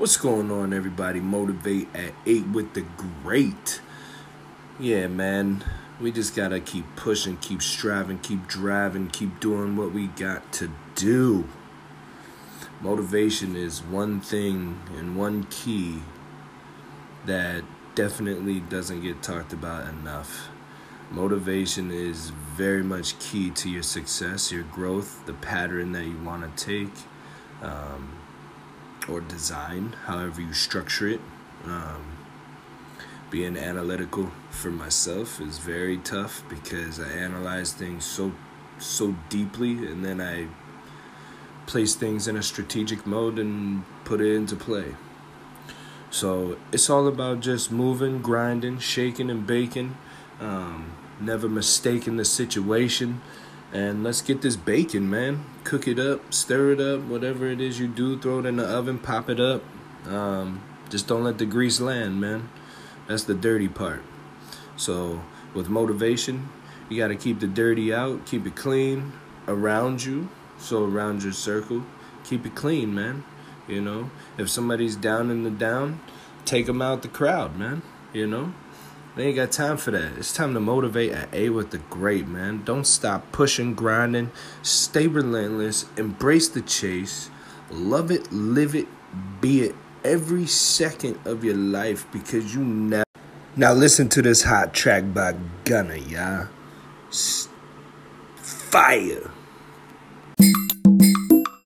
What's going on, everybody? Motivate at 8 with the great. Yeah, man. We just gotta keep pushing, keep striving, keep driving, keep doing what we got to do. Motivation is one thing and one key that definitely doesn't get talked about enough. Motivation is very much key to your success, your growth, the pattern that you want to take. Um, or design, however you structure it. Um, being analytical for myself is very tough because I analyze things so so deeply and then I place things in a strategic mode and put it into play. So it's all about just moving, grinding, shaking, and baking. Um, never mistaking the situation and let's get this bacon, man. Cook it up, stir it up, whatever it is you do, throw it in the oven, pop it up. Um, just don't let the grease land, man. That's the dirty part. So, with motivation, you got to keep the dirty out, keep it clean around you. So, around your circle, keep it clean, man. You know, if somebody's down in the down, take them out the crowd, man. You know, they ain't got time for that. It's time to motivate at A with the great, man. Don't stop pushing, grinding. Stay relentless. Embrace the chase. Love it, live it, be it every second of your life because you never. Now listen to this hot track by Gunna, y'all. Fire.